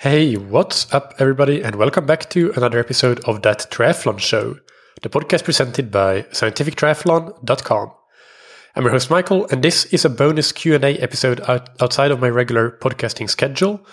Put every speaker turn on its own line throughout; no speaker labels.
Hey, what's up, everybody, and welcome back to another episode of That Triathlon Show, the podcast presented by scientifictriathlon.com. I'm your host, Michael, and this is a bonus Q&A episode out- outside of my regular podcasting schedule.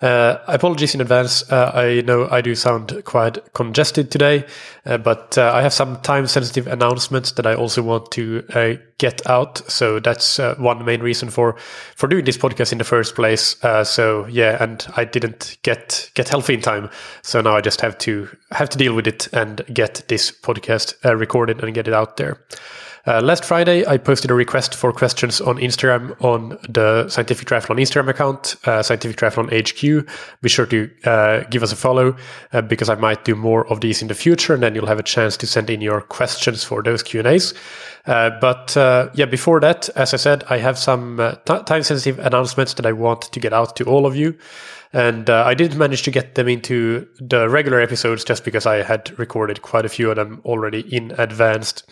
Uh, apologies in advance. Uh, I know I do sound quite congested today, uh, but uh, I have some time sensitive announcements that I also want to uh, get out. So that's uh, one main reason for for doing this podcast in the first place. so yeah, and I didn't get get healthy in time, so now I just have to have to deal with it and get this podcast recorded and get it out there. Uh, last Friday, I posted a request for questions on Instagram on the Scientific Triathlon Instagram account, uh, Scientific Triathlon HQ. Be sure to uh, give us a follow uh, because I might do more of these in the future, and then you'll have a chance to send in your questions for those Q and A's. Uh, but uh, yeah, before that, as I said, I have some t- time-sensitive announcements that I want to get out to all of you and uh, I didn't manage to get them into the regular episodes just because I had recorded quite a few of them already in advance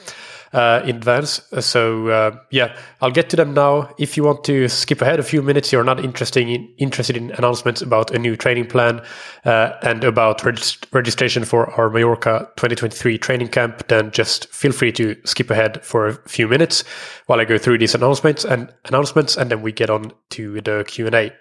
uh, in advance. So uh, yeah, I'll get to them now. If you want to skip ahead a few minutes, you're not interested in interested in announcements about a new training plan uh, and about registration for our Mallorca 2023 training camp, then just feel free to skip ahead for a few minutes while I go through these announcements and announcements, and then we get on to the Q and A.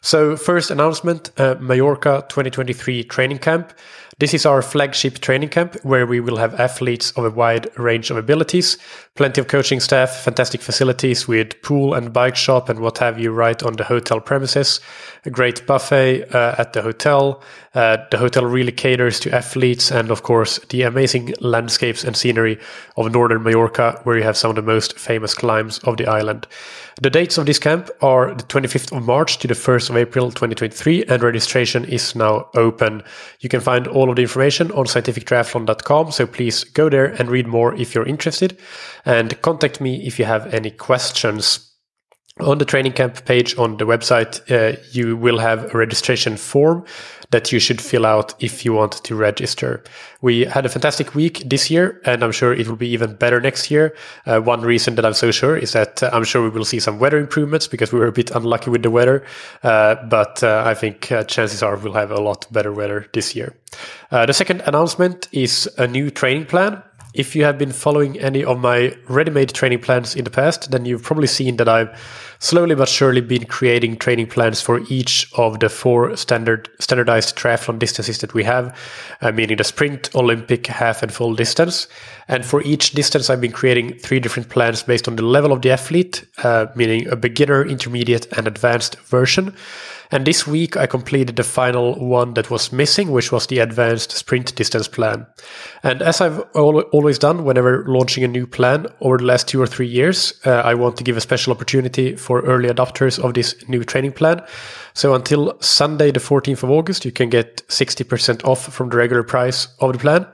So first announcement: uh, Mallorca 2023 training camp. This is our flagship training camp where we will have athletes of a wide range of abilities, plenty of coaching staff, fantastic facilities with pool and bike shop and what have you right on the hotel premises, a great buffet uh, at the hotel. Uh, the hotel really caters to athletes and, of course, the amazing landscapes and scenery of northern Mallorca, where you have some of the most famous climbs of the island. The dates of this camp are the 25th of March to the 1st of April 2023, and registration is now open. You can find all of the information on scientifictriathlon.com, so please go there and read more if you're interested, and contact me if you have any questions. On the training camp page on the website, uh, you will have a registration form that you should fill out if you want to register. We had a fantastic week this year, and I'm sure it will be even better next year. Uh, one reason that I'm so sure is that uh, I'm sure we will see some weather improvements because we were a bit unlucky with the weather. Uh, but uh, I think uh, chances are we'll have a lot better weather this year. The second announcement is a new training plan if you have been following any of my ready-made training plans in the past, then you've probably seen that I've slowly but surely been creating training plans for each of the four standard standardized triathlon distances that we have, uh, meaning the sprint, Olympic, half, and full distance. And for each distance, I've been creating three different plans based on the level of the athlete, uh, meaning a beginner, intermediate, and advanced version. And this week I completed the final one that was missing, which was the advanced sprint distance plan. And as I've always done whenever launching a new plan over the last two or three years, uh, I want to give a special opportunity for early adopters of this new training plan. So until Sunday, the 14th of August, you can get 60% off from the regular price of the plan.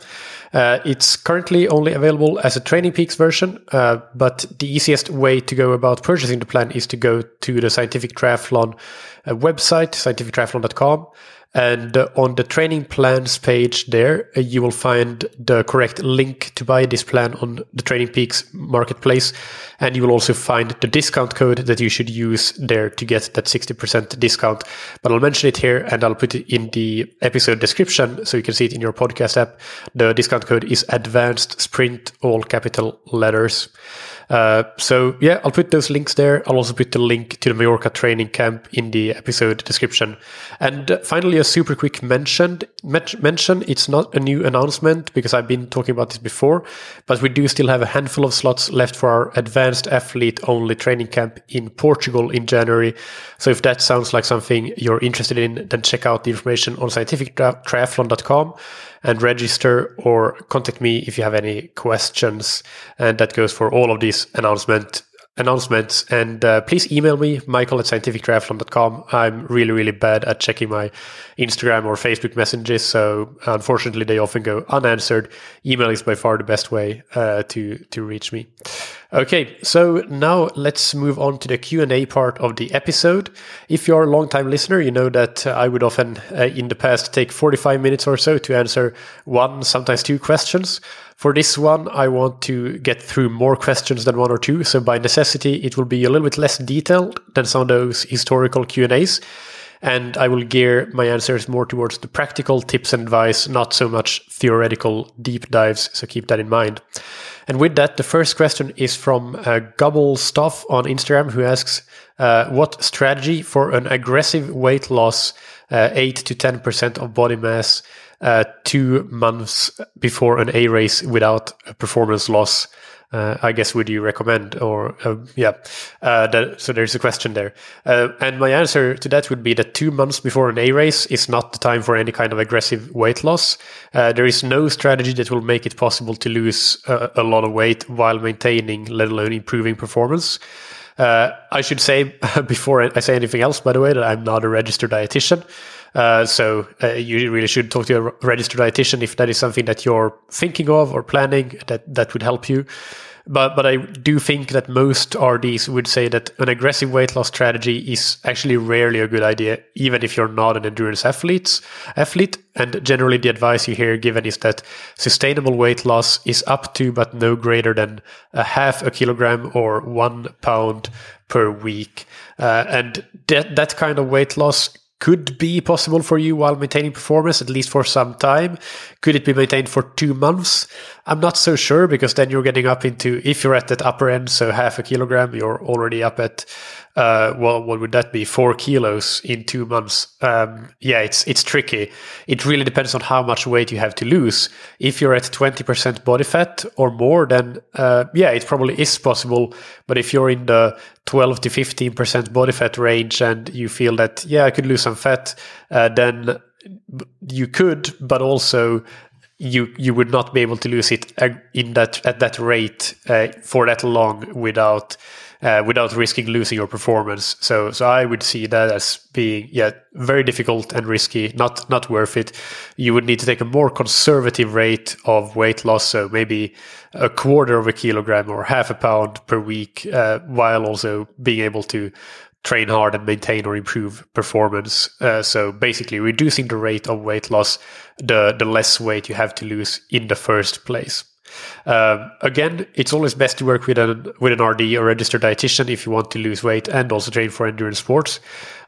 Uh, it's currently only available as a Training Peaks version, uh, but the easiest way to go about purchasing the plan is to go to the Scientific Triathlon uh, website, scientifictriathlon.com, and on the training plans page there, uh, you will find the correct link to buy this plan on the Training Peaks marketplace. And you will also find the discount code that you should use there to get that 60% discount. But I'll mention it here and I'll put it in the episode description so you can see it in your podcast app. The discount code is advanced sprint, all capital letters. Uh, so yeah, I'll put those links there. I'll also put the link to the Mallorca training camp in the episode description. And uh, finally, a super quick mention. Mention it's not a new announcement because I've been talking about this before, but we do still have a handful of slots left for our advanced athlete only training camp in Portugal in January. So if that sounds like something you're interested in, then check out the information on scientifictriathlon.com and register or contact me if you have any questions. And that goes for all of these announcement announcements. And uh, please email me, michael at scientifictriathlon.com. I'm really, really bad at checking my Instagram or Facebook messages. So unfortunately, they often go unanswered. Email is by far the best way uh, to, to reach me. Okay, so now let's move on to the Q&A part of the episode. If you're a long-time listener, you know that uh, I would often uh, in the past take 45 minutes or so to answer one, sometimes two questions. For this one, I want to get through more questions than one or two, so by necessity, it will be a little bit less detailed than some of those historical Q&As. And I will gear my answers more towards the practical tips and advice, not so much theoretical deep dives. So keep that in mind. And with that, the first question is from uh, Gobble Stuff on Instagram, who asks, uh, "What strategy for an aggressive weight loss, uh, eight to ten percent of body mass, uh, two months before an A race without a performance loss?" Uh, I guess would you recommend? Or uh, yeah, uh, that, so there's a question there, uh, and my answer to that would be that two months before an A race is not the time for any kind of aggressive weight loss. Uh, there is no strategy that will make it possible to lose a, a lot of weight while maintaining, let alone improving performance. Uh, I should say before I say anything else, by the way, that I'm not a registered dietitian. Uh, so uh, you really should talk to a registered dietitian if that is something that you're thinking of or planning that that would help you. But but I do think that most RDs would say that an aggressive weight loss strategy is actually rarely a good idea, even if you're not an endurance athlete. Athlete, and generally the advice you hear given is that sustainable weight loss is up to but no greater than a half a kilogram or one pound per week, uh, and that that kind of weight loss could be possible for you while maintaining performance, at least for some time. Could it be maintained for two months? I'm not so sure because then you're getting up into, if you're at that upper end, so half a kilogram, you're already up at, uh, well, what would that be? Four kilos in two months. Um, yeah, it's, it's tricky. It really depends on how much weight you have to lose. If you're at 20% body fat or more, then, uh, yeah, it probably is possible. But if you're in the 12 to 15% body fat range and you feel that, yeah, I could lose some fat, uh, then you could, but also you you would not be able to lose it in that at that rate uh, for that long without uh, without risking losing your performance. So so I would see that as being yeah very difficult and risky, not not worth it. You would need to take a more conservative rate of weight loss, so maybe a quarter of a kilogram or half a pound per week, uh, while also being able to train hard and maintain or improve performance. Uh, so basically, reducing the rate of weight loss, the the less weight you have to lose in the first place. Um, again, it's always best to work with an with an RD or registered dietitian if you want to lose weight and also train for endurance sports.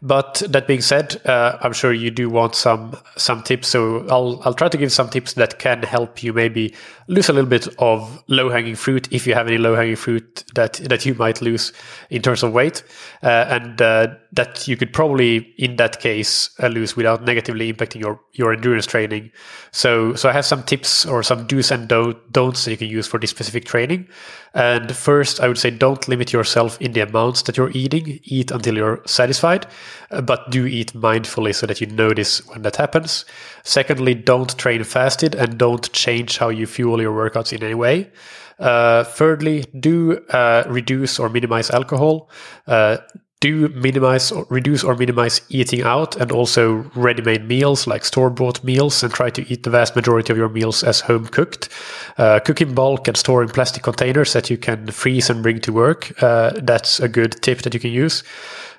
But that being said, uh, I'm sure you do want some some tips. So I'll I'll try to give some tips that can help you maybe lose a little bit of low hanging fruit if you have any low hanging fruit that that you might lose in terms of weight, uh, and uh, that you could probably in that case uh, lose without negatively impacting your your endurance training. So so I have some tips or some do's and don'ts that you can use for this specific training. And first, I would say don't limit yourself in the amounts that you're eating. Eat until you're satisfied, uh, but do eat mindfully so that you notice when that happens. Secondly, don't train fasted and don't change how you fuel your workouts in any way. Uh, thirdly, do uh, reduce or minimize alcohol. Uh, do minimize or reduce or minimize eating out and also ready-made meals like store-bought meals and try to eat the vast majority of your meals as home cooked uh, cook in bulk and store in plastic containers that you can freeze and bring to work uh, that's a good tip that you can use.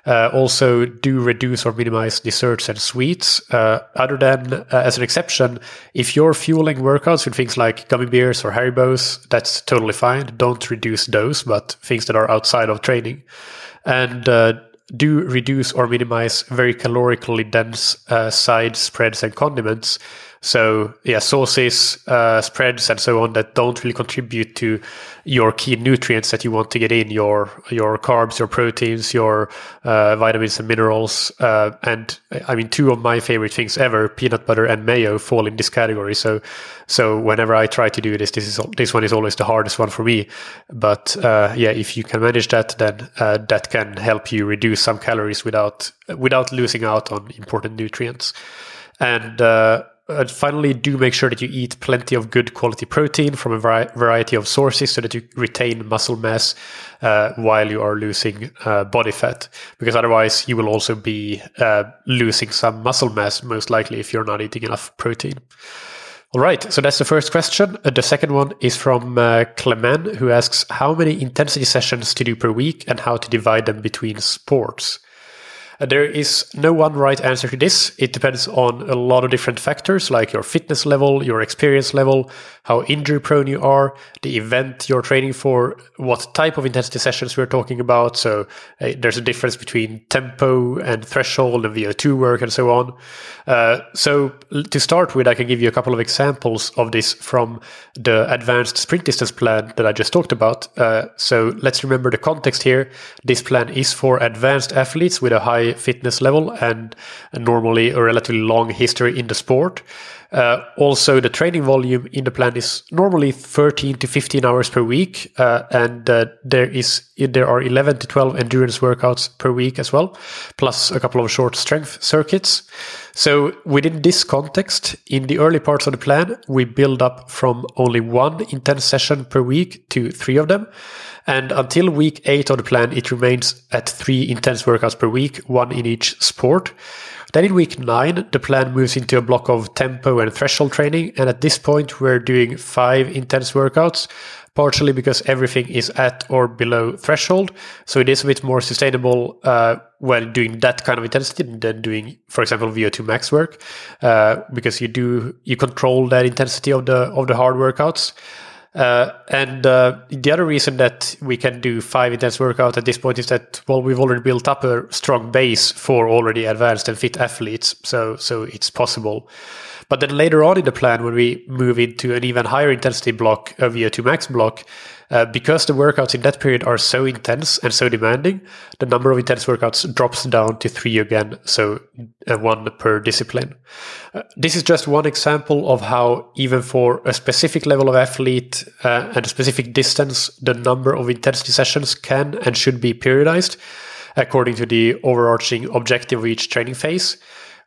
Uh, also do reduce or minimize desserts and sweets. Uh, other than uh, as an exception if you're fueling workouts with things like gummy bears or haribos that's totally fine. Don't reduce those but things that are outside of training and uh, do reduce or minimize very calorically dense uh, side spreads and condiments so yeah, sauces, uh, spreads, and so on that don't really contribute to your key nutrients that you want to get in your your carbs, your proteins, your uh, vitamins and minerals. Uh, and I mean, two of my favorite things ever, peanut butter and mayo, fall in this category. So so whenever I try to do this, this is this one is always the hardest one for me. But uh, yeah, if you can manage that, then uh, that can help you reduce some calories without without losing out on important nutrients. And uh, uh, finally, do make sure that you eat plenty of good quality protein from a vari- variety of sources so that you retain muscle mass uh, while you are losing uh, body fat. Because otherwise, you will also be uh, losing some muscle mass, most likely, if you're not eating enough protein. All right, so that's the first question. Uh, the second one is from uh, Clement, who asks how many intensity sessions to do per week and how to divide them between sports. There is no one right answer to this. It depends on a lot of different factors like your fitness level, your experience level, how injury prone you are, the event you're training for, what type of intensity sessions we're talking about. So uh, there's a difference between tempo and threshold and VO2 work and so on. Uh, so to start with, I can give you a couple of examples of this from the advanced sprint distance plan that I just talked about. Uh, so let's remember the context here. This plan is for advanced athletes with a high fitness level and normally a relatively long history in the sport. Uh, also, the training volume in the plan is normally 13 to 15 hours per week, uh, and uh, there is there are 11 to 12 endurance workouts per week as well, plus a couple of short strength circuits. So within this context, in the early parts of the plan, we build up from only one intense session per week to three of them. And until week eight of the plan, it remains at three intense workouts per week, one in each sport. Then in week nine, the plan moves into a block of tempo and threshold training. And at this point, we're doing five intense workouts, partially because everything is at or below threshold. So it is a bit more sustainable uh, when doing that kind of intensity than doing, for example, VO2 max work, uh, because you do you control that intensity of the of the hard workouts. Uh, and uh, the other reason that we can do five intense workout at this point is that well we've already built up a strong base for already advanced and fit athletes, so so it's possible. But then later on in the plan, when we move into an even higher intensity block, a VO2 max block, uh, because the workouts in that period are so intense and so demanding, the number of intense workouts drops down to three again, so uh, one per discipline. Uh, this is just one example of how, even for a specific level of athlete uh, and a specific distance, the number of intensity sessions can and should be periodized according to the overarching objective of each training phase.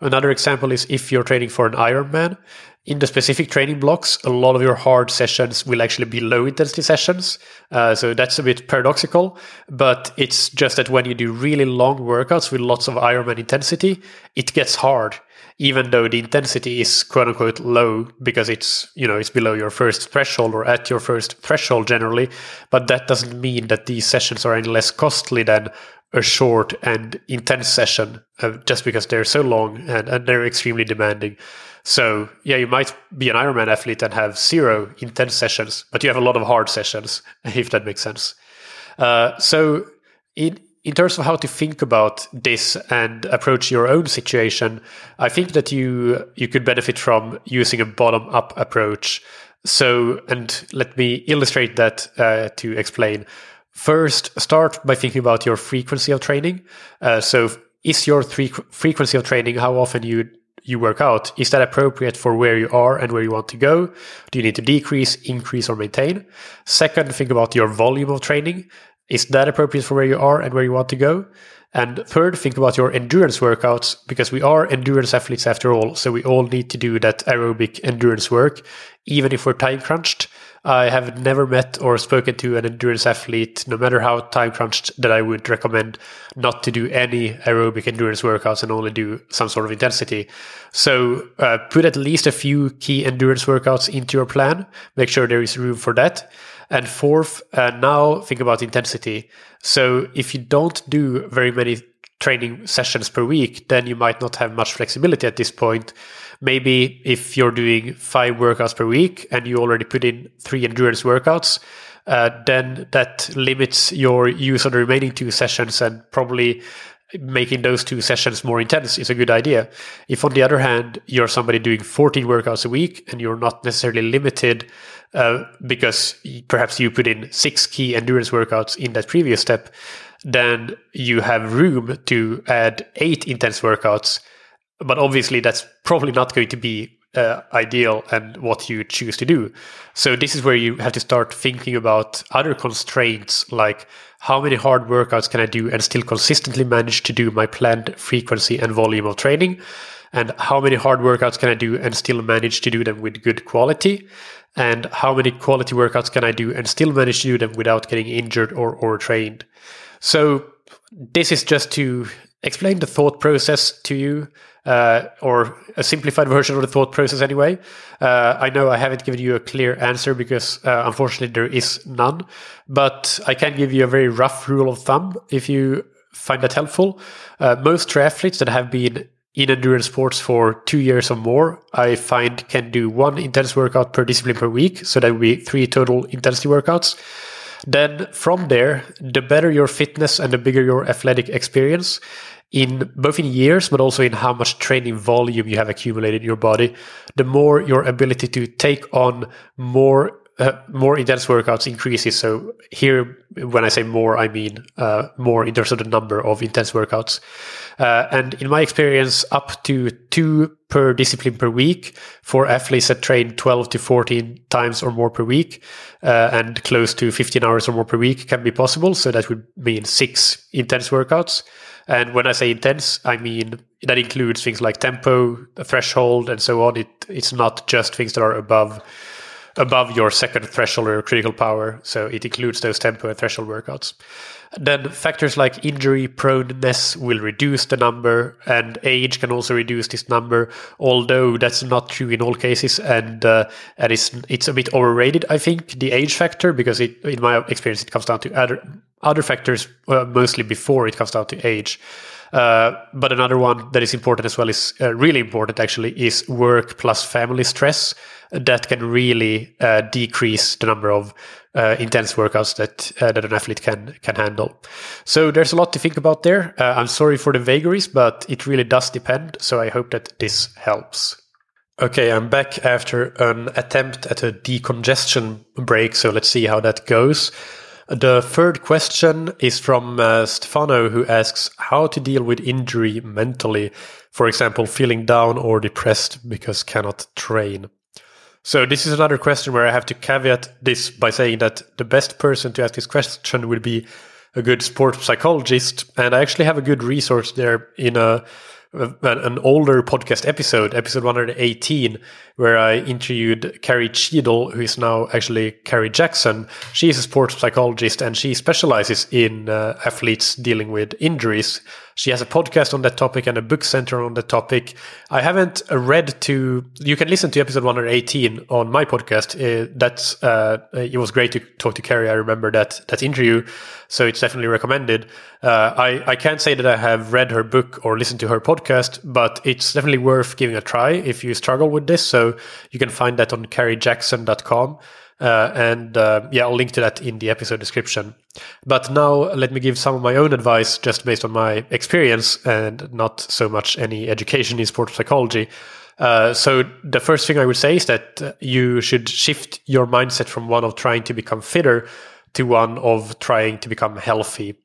Another example is if you're training for an Ironman, in the specific training blocks, a lot of your hard sessions will actually be low intensity sessions. Uh, so that's a bit paradoxical, but it's just that when you do really long workouts with lots of Ironman intensity, it gets hard, even though the intensity is quote unquote low because it's, you know, it's below your first threshold or at your first threshold generally. But that doesn't mean that these sessions are any less costly than a short and intense session uh, just because they're so long and, and they're extremely demanding. So yeah, you might be an Ironman athlete and have zero intense sessions, but you have a lot of hard sessions, if that makes sense. Uh, so in in terms of how to think about this and approach your own situation, I think that you you could benefit from using a bottom up approach. So, and let me illustrate that uh, to explain. First, start by thinking about your frequency of training. Uh, so, is your frequency of training how often you you work out is that appropriate for where you are and where you want to go? Do you need to decrease, increase, or maintain? Second, think about your volume of training. Is that appropriate for where you are and where you want to go? And third, think about your endurance workouts because we are endurance athletes after all. So we all need to do that aerobic endurance work, even if we're time crunched. I have never met or spoken to an endurance athlete, no matter how time crunched, that I would recommend not to do any aerobic endurance workouts and only do some sort of intensity. So uh, put at least a few key endurance workouts into your plan. Make sure there is room for that. And fourth, uh, now think about intensity. So if you don't do very many training sessions per week, then you might not have much flexibility at this point maybe if you're doing five workouts per week and you already put in three endurance workouts, uh, then that limits your use of the remaining two sessions and probably making those two sessions more intense is a good idea. If, on the other hand, you're somebody doing 14 workouts a week and you're not necessarily limited uh, because perhaps you put in six key endurance workouts in that previous step, then you have room to add eight intense workouts but obviously that's probably not going to be uh, ideal and what you choose to do. So this is where you have to start thinking about other constraints like how many hard workouts can I do and still consistently manage to do my planned frequency and volume of training? And how many hard workouts can I do and still manage to do them with good quality? And how many quality workouts can I do and still manage to do them without getting injured or overtrained? So this is just to explain the thought process to you uh, or a simplified version of the thought process anyway. Uh, I know I haven't given you a clear answer because uh, unfortunately there is none, but I can give you a very rough rule of thumb. If you find that helpful. Uh, most triathletes that have been in endurance sports for two years or more, I find can do one intense workout per discipline per week. So that would be three total intensity workouts. Then from there, the better your fitness and the bigger your athletic experience in both in years, but also in how much training volume you have accumulated in your body, the more your ability to take on more uh, more intense workouts increases. So here, when I say more, I mean uh, more in terms of the number of intense workouts. Uh, and in my experience, up to two per discipline per week for athletes that train 12 to 14 times or more per week, uh, and close to 15 hours or more per week can be possible. So that would mean six intense workouts. And when I say intense, I mean that includes things like tempo, threshold, and so on. It, it's not just things that are above above your second threshold or critical power. So it includes those tempo and threshold workouts. Then factors like injury proneness will reduce the number, and age can also reduce this number. Although that's not true in all cases, and uh, and it's it's a bit overrated, I think, the age factor because it, in my experience, it comes down to other other factors, uh, mostly before it comes down to age. Uh, but another one that is important as well is uh, really important actually is work plus family stress that can really uh, decrease the number of uh, intense workouts that uh, that an athlete can can handle. So there's a lot to think about there. I'm sorry for the vagaries, but it really does depend. So I hope that this helps. Okay, I'm back after an attempt at a decongestion break. So let's see how that goes. The third question is from uh, Stefano, who asks how to deal with injury mentally. For example, feeling down or depressed because cannot train. So this is another question where I have to caveat this by saying that the best person to ask this question will be a good sports psychologist, and I actually have a good resource there in a an older podcast episode, episode 118, where I interviewed Carrie Cheadle, who is now actually Carrie Jackson. She is a sports psychologist and she specializes in uh, athletes dealing with injuries. She has a podcast on that topic and a book center on that topic. I haven't read to, you can listen to episode 118 on my podcast. Uh, that's, uh, it was great to talk to Carrie. I remember that, that interview. So it's definitely recommended. Uh, I, I can't say that I have read her book or listened to her podcast, but it's definitely worth giving a try if you struggle with this. So you can find that on carriejackson.com. Uh, and uh, yeah, I'll link to that in the episode description. But now let me give some of my own advice just based on my experience and not so much any education in sports psychology. Uh, so the first thing I would say is that you should shift your mindset from one of trying to become fitter to one of trying to become healthy.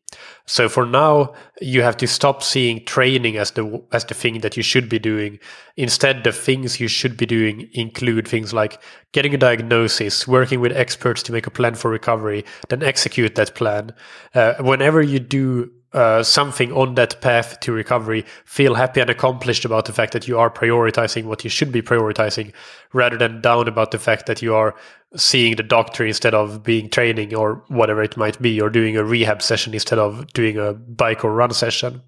So for now, you have to stop seeing training as the as the thing that you should be doing. Instead, the things you should be doing include things like getting a diagnosis, working with experts to make a plan for recovery, then execute that plan. Uh, whenever you do uh, something on that path to recovery, feel happy and accomplished about the fact that you are prioritizing what you should be prioritizing, rather than down about the fact that you are seeing the doctor instead of being training or whatever it might be, or doing a rehab session instead of doing a bike or run session.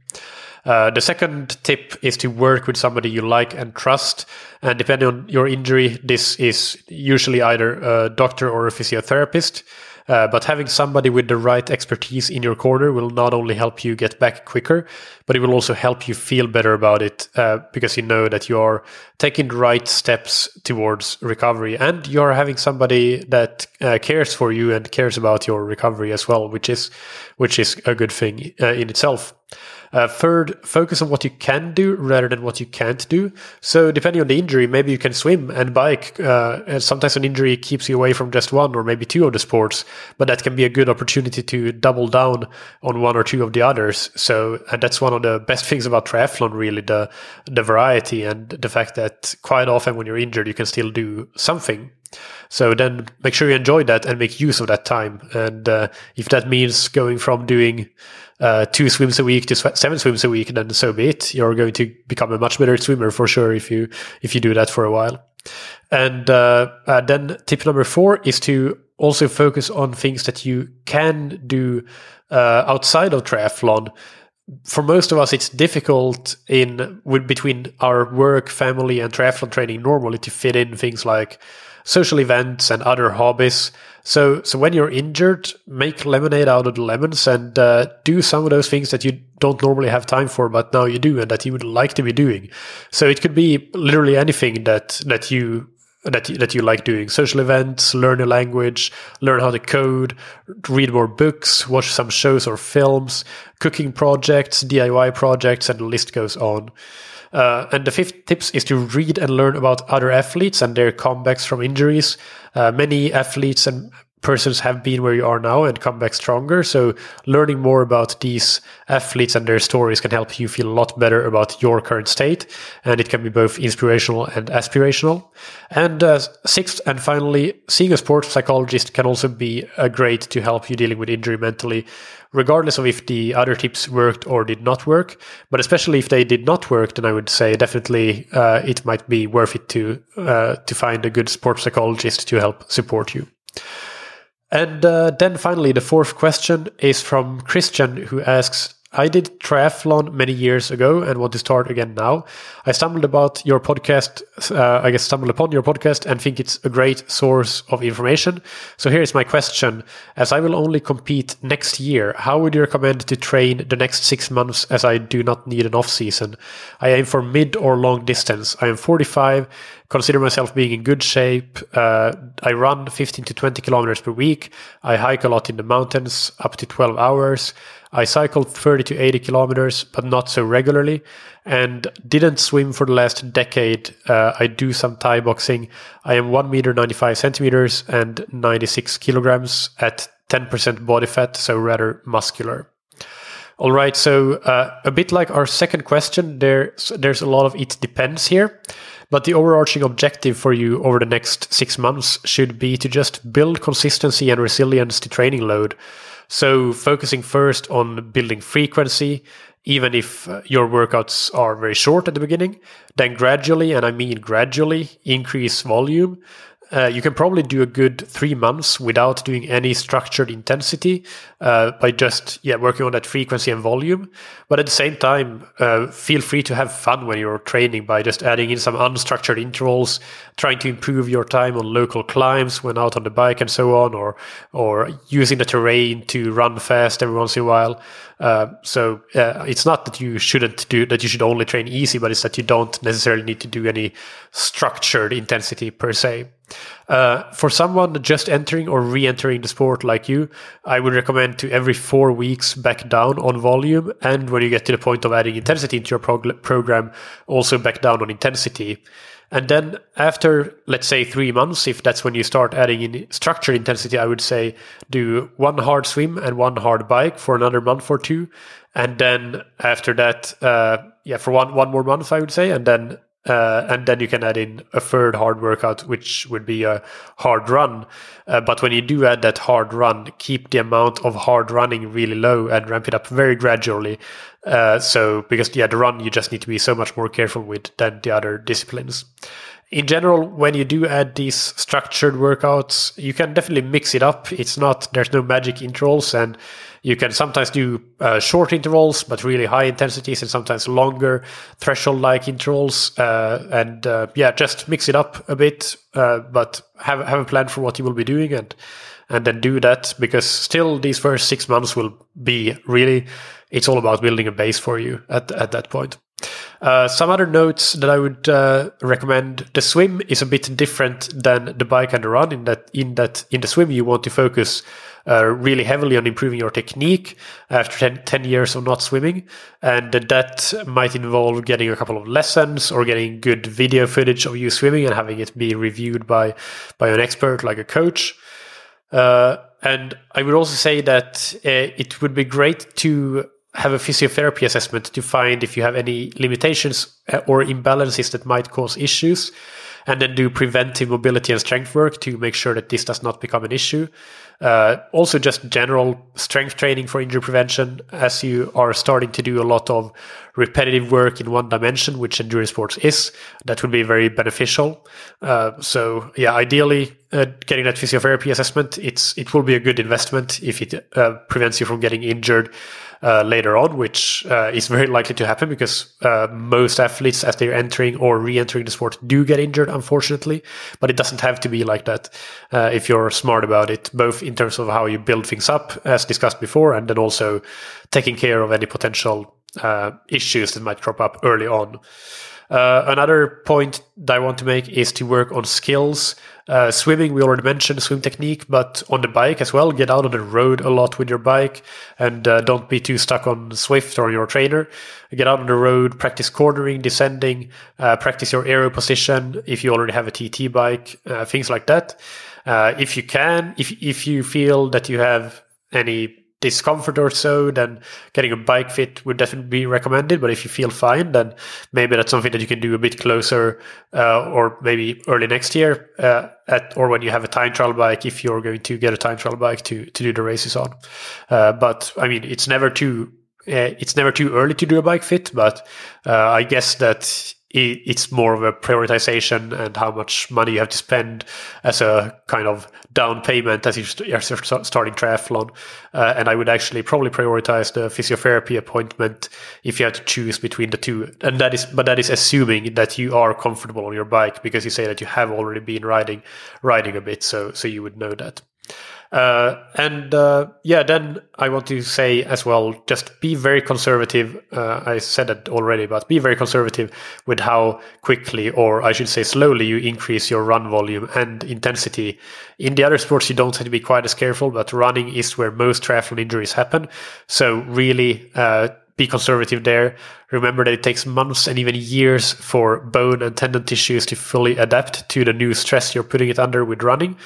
Uh, the second tip is to work with somebody you like and trust. And depending on your injury, this is usually either a doctor or a physiotherapist. Uh, but having somebody with the right expertise in your corner will not only help you get back quicker, but it will also help you feel better about it uh, because you know that you're taking the right steps towards recovery and you're having somebody that uh, cares for you and cares about your recovery as well, which is which is a good thing uh, in itself. Uh, third, focus on what you can do rather than what you can't do. So, depending on the injury, maybe you can swim and bike. Uh, and sometimes an injury keeps you away from just one or maybe two of the sports, but that can be a good opportunity to double down on one or two of the others. So, and that's one of the best things about triathlon, really the the variety and the fact that quite often when you're injured, you can still do something. So then make sure you enjoy that and make use of that time. And uh, if that means going from doing uh, two swims a week to sw- seven swims a week, then so be it. You're going to become a much better swimmer for sure if you if you do that for a while. And uh, uh, then tip number four is to also focus on things that you can do uh, outside of triathlon for most of us, it's difficult in with between our work, family, and triathlon training normally to fit in things like social events and other hobbies. So, so when you're injured, make lemonade out of the lemons and uh, do some of those things that you don't normally have time for, but now you do and that you would like to be doing. So it could be literally anything that that you that that you like doing social events learn a language learn how to code read more books watch some shows or films cooking projects diy projects and the list goes on. Uh, and the fifth tips is to read and learn about other athletes and their comebacks from injuries. Uh, many athletes and persons have been where you are now and come back stronger. So learning more about these athletes and their stories can help you feel a lot better about your current state. And it can be both inspirational and aspirational. And uh, sixth and finally, seeing a sports psychologist can also be uh, great to help you dealing with injury mentally, regardless of if the other tips worked or did not work. But especially if they did not work, then I would say definitely uh, it might be worth it to uh, to find a good sports psychologist to help support you. And uh, then finally, the fourth question is from Christian, who asks I did triathlon many years ago and want to start again now. I stumbled about your podcast, uh, I guess stumbled upon your podcast and think it's a great source of information. So here is my question. As I will only compete next year, how would you recommend to train the next six months as I do not need an off season? I aim for mid or long distance. I am 45, consider myself being in good shape. Uh, I run 15 to 20 kilometers per week. I hike a lot in the mountains, up to 12 hours. I cycled 30 to 80 kilometers, but not so regularly, and didn't swim for the last decade. Uh, I do some Thai boxing. I am 1 meter 95 centimeters and 96 kilograms at 10% body fat, so rather muscular. All right, so uh, a bit like our second question, there's there's a lot of it depends here, but the overarching objective for you over the next six months should be to just build consistency and resilience to training load. So focusing first on building frequency, even if uh, your workouts are very short at the beginning, then gradually, and I mean gradually, increase volume uh, you can probably do a good three months without doing any structured intensity uh, by just yeah working on that frequency and volume. But at the same time, uh, feel free to have fun when you're training by just adding in some unstructured intervals, trying to improve your time on local climbs when out on the bike and so on, or or using the terrain to run fast every once in a while. Uh, so uh, it's not that you shouldn't do that you should only train easy, but it's that you don't necessarily need to do any structured intensity per se. Uh, for someone just entering or re-entering the sport like you, I would recommend to every four weeks back down on volume, and when you get to the point of adding intensity into your prog- program, also back down on intensity. And then after, let's say, three months, if that's when you start adding in structured intensity, I would say do one hard swim and one hard bike for another month or two. And then after that, uh, yeah, for one, one more month, I would say. And then uh, and then you can add in a third hard workout, which would be a hard run. Uh, but when you do add that hard run, keep the amount of hard running really low and ramp it up very gradually. Uh, so, because yeah, the run you just need to be so much more careful with than the other disciplines. In general, when you do add these structured workouts, you can definitely mix it up. It's not, there's no magic intervals and you can sometimes do uh, short intervals, but really high intensities, and sometimes longer threshold-like intervals. Uh, and uh, yeah, just mix it up a bit, uh, but have have a plan for what you will be doing, and and then do that because still these first six months will be really. It's all about building a base for you at at that point. Uh, some other notes that I would uh, recommend: the swim is a bit different than the bike and the run. In that, in that, in the swim, you want to focus uh, really heavily on improving your technique after 10, 10, years of not swimming, and that might involve getting a couple of lessons or getting good video footage of you swimming and having it be reviewed by by an expert like a coach. Uh, and I would also say that uh, it would be great to have a physiotherapy assessment to find if you have any limitations uh, or imbalances that might cause issues, and then do preventive mobility and strength work to make sure that this does not become an issue. Uh, also, just general strength training for injury prevention, as you are starting to do a lot of repetitive work in one dimension, which endurance sports is, that would be very beneficial. Uh, so, yeah, ideally, uh, getting that physiotherapy assessment, it's it will be a good investment if it uh, prevents you from getting injured uh, later on, which uh, is very likely to happen because uh, most athletes, as they're entering or re-entering the sport, do get injured, unfortunately. But it doesn't have to be like that uh, if you're smart about it, both in terms of how you build things up, as discussed before, and then also taking care of any potential uh, issues that might crop up early on. Uh, another point that I want to make is to work on skills. Uh, swimming, we already mentioned swim technique, but on the bike as well. Get out on the road a lot with your bike and uh, don't be too stuck on Zwift or your trainer. Get out on the road, practice cornering, descending, uh, practice your aero position if you already have a TT bike, uh, things like that. Uh, if you can, if, if you feel that you have any discomfort or so, then getting a bike fit would definitely be recommended. But if you feel fine, then maybe that's something that you can do a bit closer, uh, or maybe early next year, uh, at or when you have a time trial bike, if you're going to get a time trial bike to to do the races on. Uh, but I mean, it's never too uh, it's never too early to do a bike fit. But uh, I guess that it's more of a prioritization and how much money you have to spend as a kind of down payment as you're starting triathlon. Uh, and I would actually probably prioritize the physiotherapy appointment if you have to choose between the two. And that is, but that is assuming that you are comfortable on your bike because you say that you have already been riding, riding a bit. So, so you would know that. Uh, and uh, yeah, then I want to say as well, just be very conservative. Uh, I said it already, but be very conservative with how quickly, or I should say slowly, you increase your run volume and intensity. In the other sports, you don't have to be quite as careful, but running is where most triathlon injuries happen. So really, uh, be conservative there. Remember that it takes months and even years for bone and tendon tissues to fully adapt to the new stress you're putting it under with running.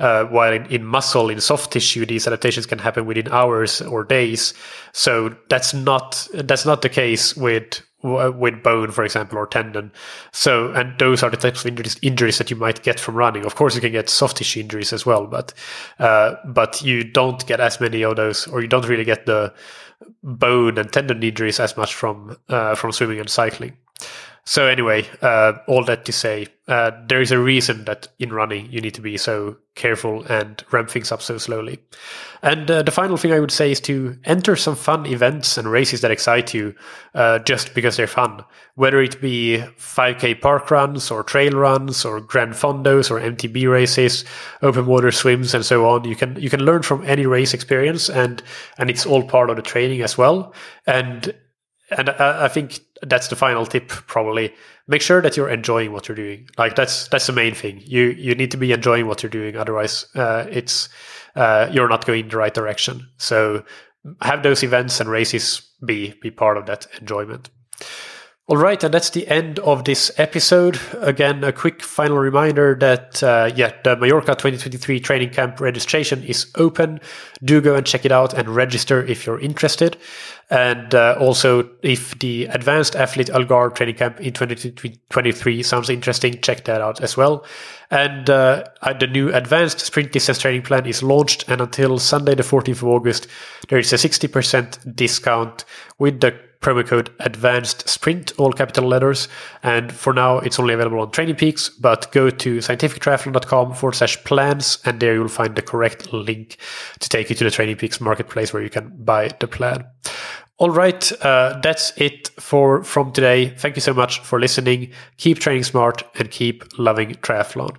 Uh, while in, in, muscle, in soft tissue, these adaptations can happen within hours or days. So that's not that's not the case with with bone, for example, or tendon. So, and those are the types of injuries, injuries that you might get from running. Of course, you can get soft tissue injuries as well, but uh, but you don't get as many of those, or you don't really get the bone and tendon injuries as much from uh, from swimming and cycling. So anyway, uh, all that to say, uh, there is a reason that in running you need to be so careful and ramp things up so slowly. And uh, the final thing I would say is to enter some fun events and races that excite you, uh, just because they're fun. Whether it be 5k park runs or trail runs or Gran Fondos or MTB races, open water swims and so on. You can you can learn from any race experience, and and it's all part of the training as well. And and I, I think that's the final tip probably. Make sure that you're enjoying what you're doing. Like that's that's the main thing. You you need to be enjoying what you're doing. Otherwise uh, it's uh, you're not going in the right direction. So have those events and races be be part of that enjoyment all right, and that's the end of this episode. Again, a quick final reminder that, uh, yeah, the Mallorca 2023 training camp registration is open. Do go and check it out and register if you're interested. And uh, also, if the Advanced Athlete Algarve training camp in 2023 sounds interesting, check that out as well. And uh, the new Advanced Sprint Distance Training Plan is launched, and until Sunday, the 14th of August, there is a 60% discount with the promo code advanced sprint, all capital letters. And for now, it's only available on Training Peaks, but go to scientifictriathlon.com forward slash plans, and there you'll find the correct link to take you to the Training Peaks marketplace where you can buy the plan. All right, uh, that's it for from today. Thank you so much for listening. Keep training smart and keep loving triathlon.